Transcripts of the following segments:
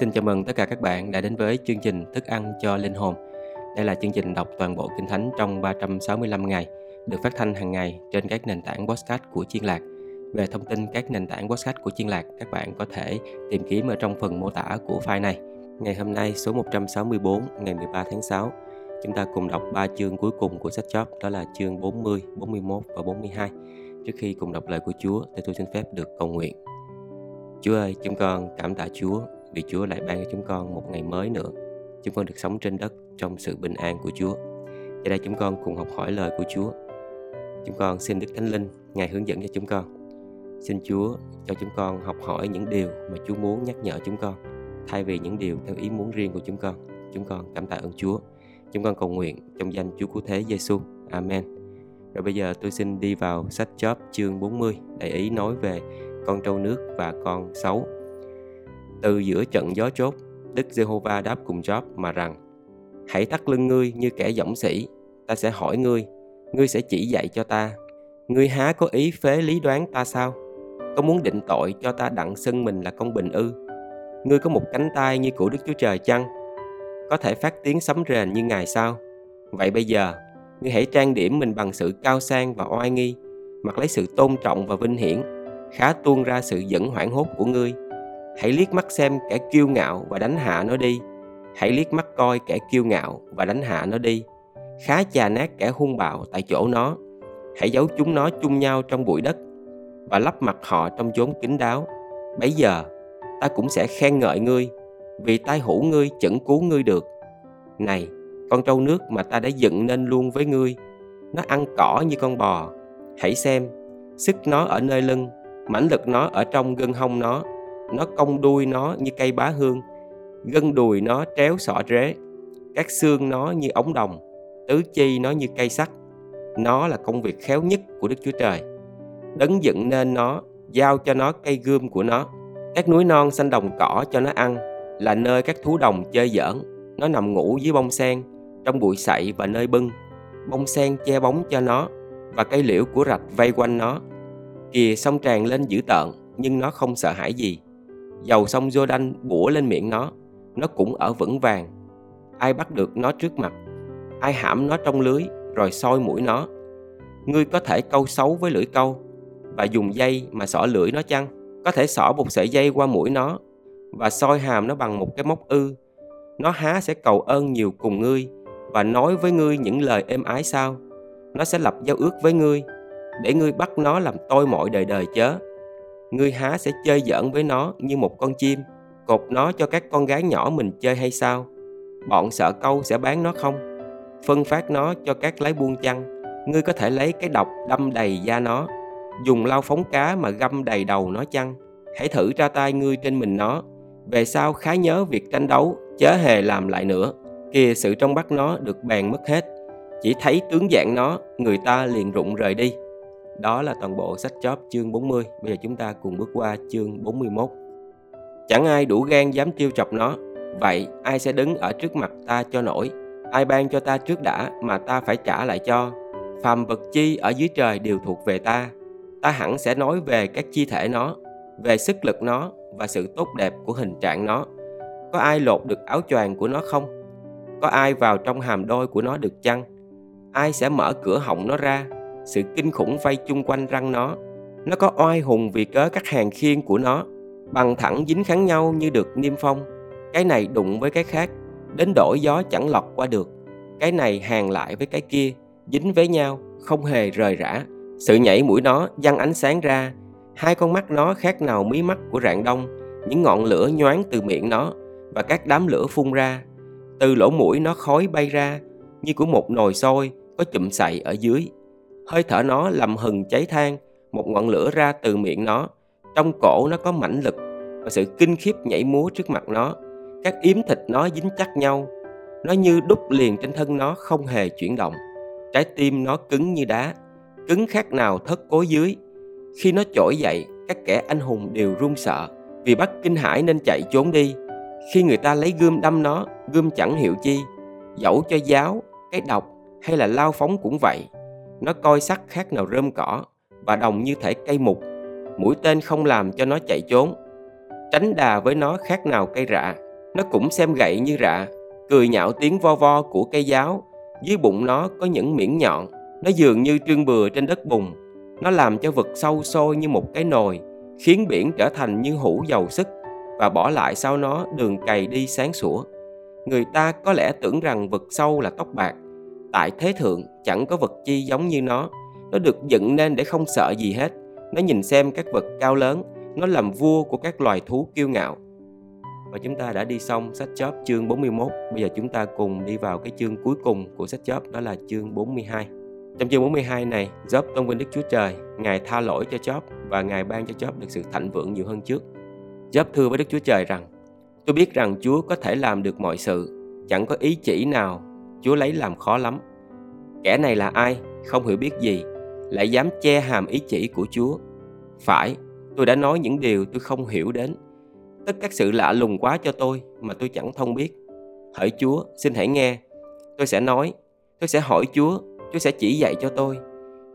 Xin chào mừng tất cả các bạn đã đến với chương trình Thức ăn cho linh hồn. Đây là chương trình đọc toàn bộ Kinh Thánh trong 365 ngày, được phát thanh hàng ngày trên các nền tảng podcast của Chiên Lạc. Về thông tin các nền tảng podcast của Chiên Lạc, các bạn có thể tìm kiếm ở trong phần mô tả của file này. Ngày hôm nay số 164 ngày 13 tháng 6, chúng ta cùng đọc ba chương cuối cùng của sách chót đó là chương 40, 41 và 42. Trước khi cùng đọc lời của Chúa, thì tôi xin phép được cầu nguyện. Chúa ơi, chúng con cảm tạ Chúa vì Chúa lại ban cho chúng con một ngày mới nữa. Chúng con được sống trên đất trong sự bình an của Chúa. Giờ đây chúng con cùng học hỏi lời của Chúa. Chúng con xin Đức Thánh Linh, Ngài hướng dẫn cho chúng con. Xin Chúa cho chúng con học hỏi những điều mà Chúa muốn nhắc nhở chúng con thay vì những điều theo ý muốn riêng của chúng con. Chúng con cảm tạ ơn Chúa. Chúng con cầu nguyện trong danh Chúa Cứu Thế Giêsu. Amen. Rồi bây giờ tôi xin đi vào sách Job chương 40 để ý nói về con trâu nước và con sấu từ giữa trận gió chốt, Đức Giê-hô-va đáp cùng Job mà rằng Hãy thắt lưng ngươi như kẻ dõng sĩ, ta sẽ hỏi ngươi, ngươi sẽ chỉ dạy cho ta. Ngươi há có ý phế lý đoán ta sao? Có muốn định tội cho ta đặng xưng mình là công bình ư? Ngươi có một cánh tay như của Đức Chúa Trời chăng? Có thể phát tiếng sấm rền như Ngài sao? Vậy bây giờ, ngươi hãy trang điểm mình bằng sự cao sang và oai nghi, mặc lấy sự tôn trọng và vinh hiển, khá tuôn ra sự dẫn hoảng hốt của ngươi hãy liếc mắt xem kẻ kiêu ngạo và đánh hạ nó đi. Hãy liếc mắt coi kẻ kiêu ngạo và đánh hạ nó đi. Khá chà nát kẻ hung bạo tại chỗ nó. Hãy giấu chúng nó chung nhau trong bụi đất và lấp mặt họ trong chốn kín đáo. Bấy giờ, ta cũng sẽ khen ngợi ngươi vì tai hữu ngươi chẩn cứu ngươi được. Này, con trâu nước mà ta đã dựng nên luôn với ngươi, nó ăn cỏ như con bò. Hãy xem, sức nó ở nơi lưng, mãnh lực nó ở trong gân hông nó nó cong đuôi nó như cây bá hương, gân đùi nó tréo sọ rế, các xương nó như ống đồng, tứ chi nó như cây sắt. Nó là công việc khéo nhất của đức chúa trời. Đấng dựng nên nó, giao cho nó cây gươm của nó, các núi non xanh đồng cỏ cho nó ăn, là nơi các thú đồng chơi giỡn. Nó nằm ngủ dưới bông sen, trong bụi sậy và nơi bưng. Bông sen che bóng cho nó và cây liễu của rạch vây quanh nó. Kìa sông tràn lên dữ tợn, nhưng nó không sợ hãi gì dầu sông Jordan bủa lên miệng nó, nó cũng ở vững vàng. Ai bắt được nó trước mặt, ai hãm nó trong lưới rồi soi mũi nó. Ngươi có thể câu xấu với lưỡi câu và dùng dây mà xỏ lưỡi nó chăng? Có thể xỏ một sợi dây qua mũi nó và soi hàm nó bằng một cái móc ư. Nó há sẽ cầu ơn nhiều cùng ngươi và nói với ngươi những lời êm ái sao? Nó sẽ lập giao ước với ngươi để ngươi bắt nó làm tôi mọi đời đời chớ ngươi há sẽ chơi giỡn với nó như một con chim, cột nó cho các con gái nhỏ mình chơi hay sao? Bọn sợ câu sẽ bán nó không? Phân phát nó cho các lái buôn chăng ngươi có thể lấy cái độc đâm đầy da nó, dùng lau phóng cá mà găm đầy đầu nó chăng? Hãy thử ra tay ngươi trên mình nó, về sau khá nhớ việc tranh đấu, chớ hề làm lại nữa. Kìa sự trong bắt nó được bèn mất hết, chỉ thấy tướng dạng nó, người ta liền rụng rời đi đó là toàn bộ sách chóp chương 40. Bây giờ chúng ta cùng bước qua chương 41. Chẳng ai đủ gan dám trêu chọc nó. Vậy ai sẽ đứng ở trước mặt ta cho nổi? Ai ban cho ta trước đã mà ta phải trả lại cho? Phàm vật chi ở dưới trời đều thuộc về ta. Ta hẳn sẽ nói về các chi thể nó, về sức lực nó và sự tốt đẹp của hình trạng nó. Có ai lột được áo choàng của nó không? Có ai vào trong hàm đôi của nó được chăng? Ai sẽ mở cửa họng nó ra sự kinh khủng vây chung quanh răng nó. Nó có oai hùng vì cớ các hàng khiên của nó, bằng thẳng dính kháng nhau như được niêm phong. Cái này đụng với cái khác, đến đổi gió chẳng lọt qua được. Cái này hàng lại với cái kia, dính với nhau, không hề rời rã. Sự nhảy mũi nó văng ánh sáng ra. Hai con mắt nó khác nào mí mắt của rạng đông. Những ngọn lửa nhoáng từ miệng nó và các đám lửa phun ra. Từ lỗ mũi nó khói bay ra, như của một nồi sôi có chụm sậy ở dưới hơi thở nó làm hừng cháy than, một ngọn lửa ra từ miệng nó. Trong cổ nó có mãnh lực và sự kinh khiếp nhảy múa trước mặt nó. Các yếm thịt nó dính chắc nhau. Nó như đúc liền trên thân nó, không hề chuyển động. Trái tim nó cứng như đá. Cứng khác nào thất cố dưới. Khi nó trỗi dậy, các kẻ anh hùng đều run sợ vì bắt kinh hải nên chạy trốn đi. Khi người ta lấy gươm đâm nó, gươm chẳng hiệu chi. Dẫu cho giáo, cái độc hay là lao phóng cũng vậy nó coi sắc khác nào rơm cỏ và đồng như thể cây mục. Mũi tên không làm cho nó chạy trốn. Tránh đà với nó khác nào cây rạ. Nó cũng xem gậy như rạ, cười nhạo tiếng vo vo của cây giáo. Dưới bụng nó có những miễn nhọn, nó dường như trương bừa trên đất bùn. Nó làm cho vực sâu sôi như một cái nồi, khiến biển trở thành như hũ dầu sức và bỏ lại sau nó đường cày đi sáng sủa. Người ta có lẽ tưởng rằng vực sâu là tóc bạc. Tại thế thượng chẳng có vật chi giống như nó. Nó được dựng nên để không sợ gì hết. Nó nhìn xem các vật cao lớn, nó làm vua của các loài thú kiêu ngạo. Và chúng ta đã đi xong sách chóp chương 41. Bây giờ chúng ta cùng đi vào cái chương cuối cùng của sách chóp đó là chương 42. Trong chương 42 này, Job tôn vinh Đức Chúa Trời, Ngài tha lỗi cho Job và Ngài ban cho Job được sự thạnh vượng nhiều hơn trước. Job thưa với Đức Chúa Trời rằng, tôi biết rằng Chúa có thể làm được mọi sự, chẳng có ý chỉ nào Chúa lấy làm khó lắm. Kẻ này là ai, không hiểu biết gì, lại dám che hàm ý chỉ của Chúa. Phải, tôi đã nói những điều tôi không hiểu đến. Tất các sự lạ lùng quá cho tôi mà tôi chẳng thông biết. Hỡi Chúa, xin hãy nghe. Tôi sẽ nói, tôi sẽ hỏi Chúa, Chúa sẽ chỉ dạy cho tôi.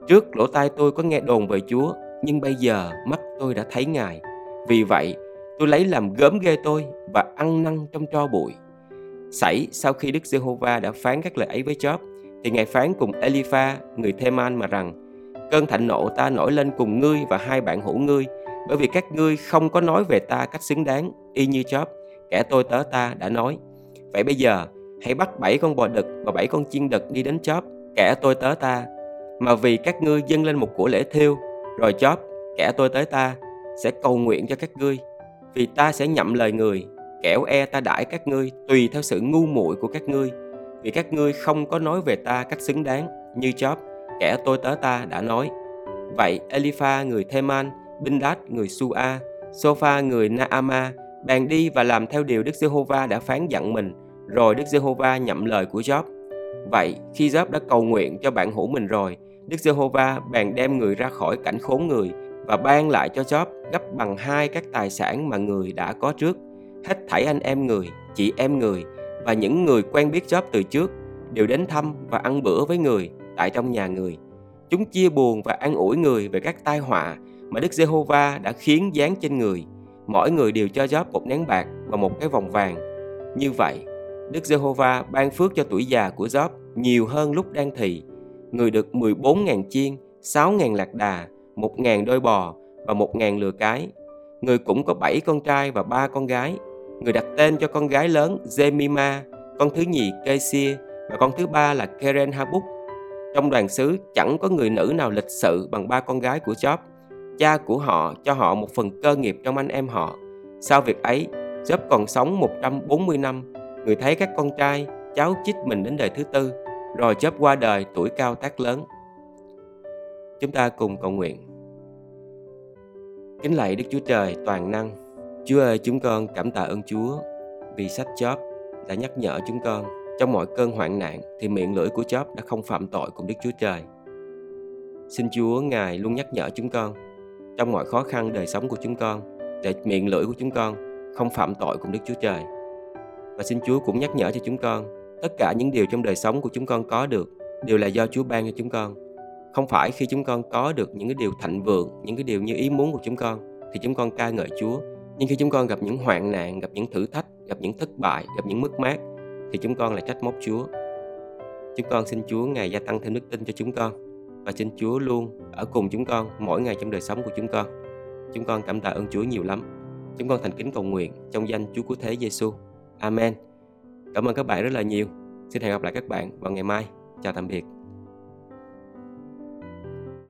Trước lỗ tai tôi có nghe đồn về Chúa, nhưng bây giờ mắt tôi đã thấy Ngài. Vì vậy, tôi lấy làm gớm ghê tôi và ăn năn trong tro bụi. Xảy sau khi Đức Giê-hô-va đã phán các lời ấy với Job, thì Ngài phán cùng Elipha, người Theman mà rằng, cơn thạnh nộ ta nổi lên cùng ngươi và hai bạn hữu ngươi, bởi vì các ngươi không có nói về ta cách xứng đáng, y như Job, kẻ tôi tớ ta đã nói. Vậy bây giờ, hãy bắt bảy con bò đực và bảy con chiên đực đi đến Job, kẻ tôi tớ ta, mà vì các ngươi dâng lên một của lễ thiêu, rồi Job, kẻ tôi tới ta, sẽ cầu nguyện cho các ngươi, vì ta sẽ nhậm lời người, kẻo e ta đãi các ngươi tùy theo sự ngu muội của các ngươi, vì các ngươi không có nói về ta cách xứng đáng, như chóp kẻ tôi tớ ta đã nói. Vậy Elipha người Theman, Bindad người Sua, Sofa người Naama bèn đi và làm theo điều Đức Giê-hô-va đã phán dặn mình, rồi Đức Giê-hô-va nhậm lời của Job. Vậy, khi Job đã cầu nguyện cho bạn hữu mình rồi, Đức Giê-hô-va bèn đem người ra khỏi cảnh khốn người và ban lại cho Job gấp bằng hai các tài sản mà người đã có trước. Hết thảy anh em người, chị em người và những người quen biết Job từ trước đều đến thăm và ăn bữa với người tại trong nhà người. Chúng chia buồn và an ủi người về các tai họa mà Đức Giê-hô-va đã khiến giáng trên người. Mỗi người đều cho Job một nén bạc và một cái vòng vàng. Như vậy, Đức Giê-hô-va ban phước cho tuổi già của Job nhiều hơn lúc đang thì. Người được 14.000 chiên, 6.000 lạc đà, 1.000 đôi bò và 1.000 lừa cái. Người cũng có 7 con trai và 3 con gái. Người đặt tên cho con gái lớn Zemima, con thứ nhì Kesia và con thứ ba là Keren Habuk. Trong đoàn xứ chẳng có người nữ nào lịch sự bằng ba con gái của Job. Cha của họ cho họ một phần cơ nghiệp trong anh em họ. Sau việc ấy, Job còn sống 140 năm. Người thấy các con trai, cháu chích mình đến đời thứ tư. Rồi Job qua đời tuổi cao tác lớn. Chúng ta cùng cầu nguyện. Kính lạy Đức Chúa Trời toàn năng. Chúa ơi, chúng con cảm tạ ơn Chúa vì sách Job đã nhắc nhở chúng con trong mọi cơn hoạn nạn thì miệng lưỡi của Job đã không phạm tội cùng Đức Chúa Trời. Xin Chúa Ngài luôn nhắc nhở chúng con trong mọi khó khăn đời sống của chúng con để miệng lưỡi của chúng con không phạm tội cùng Đức Chúa Trời. Và xin Chúa cũng nhắc nhở cho chúng con tất cả những điều trong đời sống của chúng con có được đều là do Chúa ban cho chúng con. Không phải khi chúng con có được những cái điều thạnh vượng, những cái điều như ý muốn của chúng con thì chúng con ca ngợi Chúa. Nhưng khi chúng con gặp những hoạn nạn, gặp những thử thách, gặp những thất bại, gặp những mất mát thì chúng con lại trách móc Chúa. Chúng con xin Chúa Ngài gia tăng thêm đức tin cho chúng con và xin Chúa luôn ở cùng chúng con mỗi ngày trong đời sống của chúng con. Chúng con cảm tạ ơn Chúa nhiều lắm. Chúng con thành kính cầu nguyện trong danh Chúa Cứu Thế Giêsu. Amen. Cảm ơn các bạn rất là nhiều. Xin hẹn gặp lại các bạn vào ngày mai. Chào tạm biệt.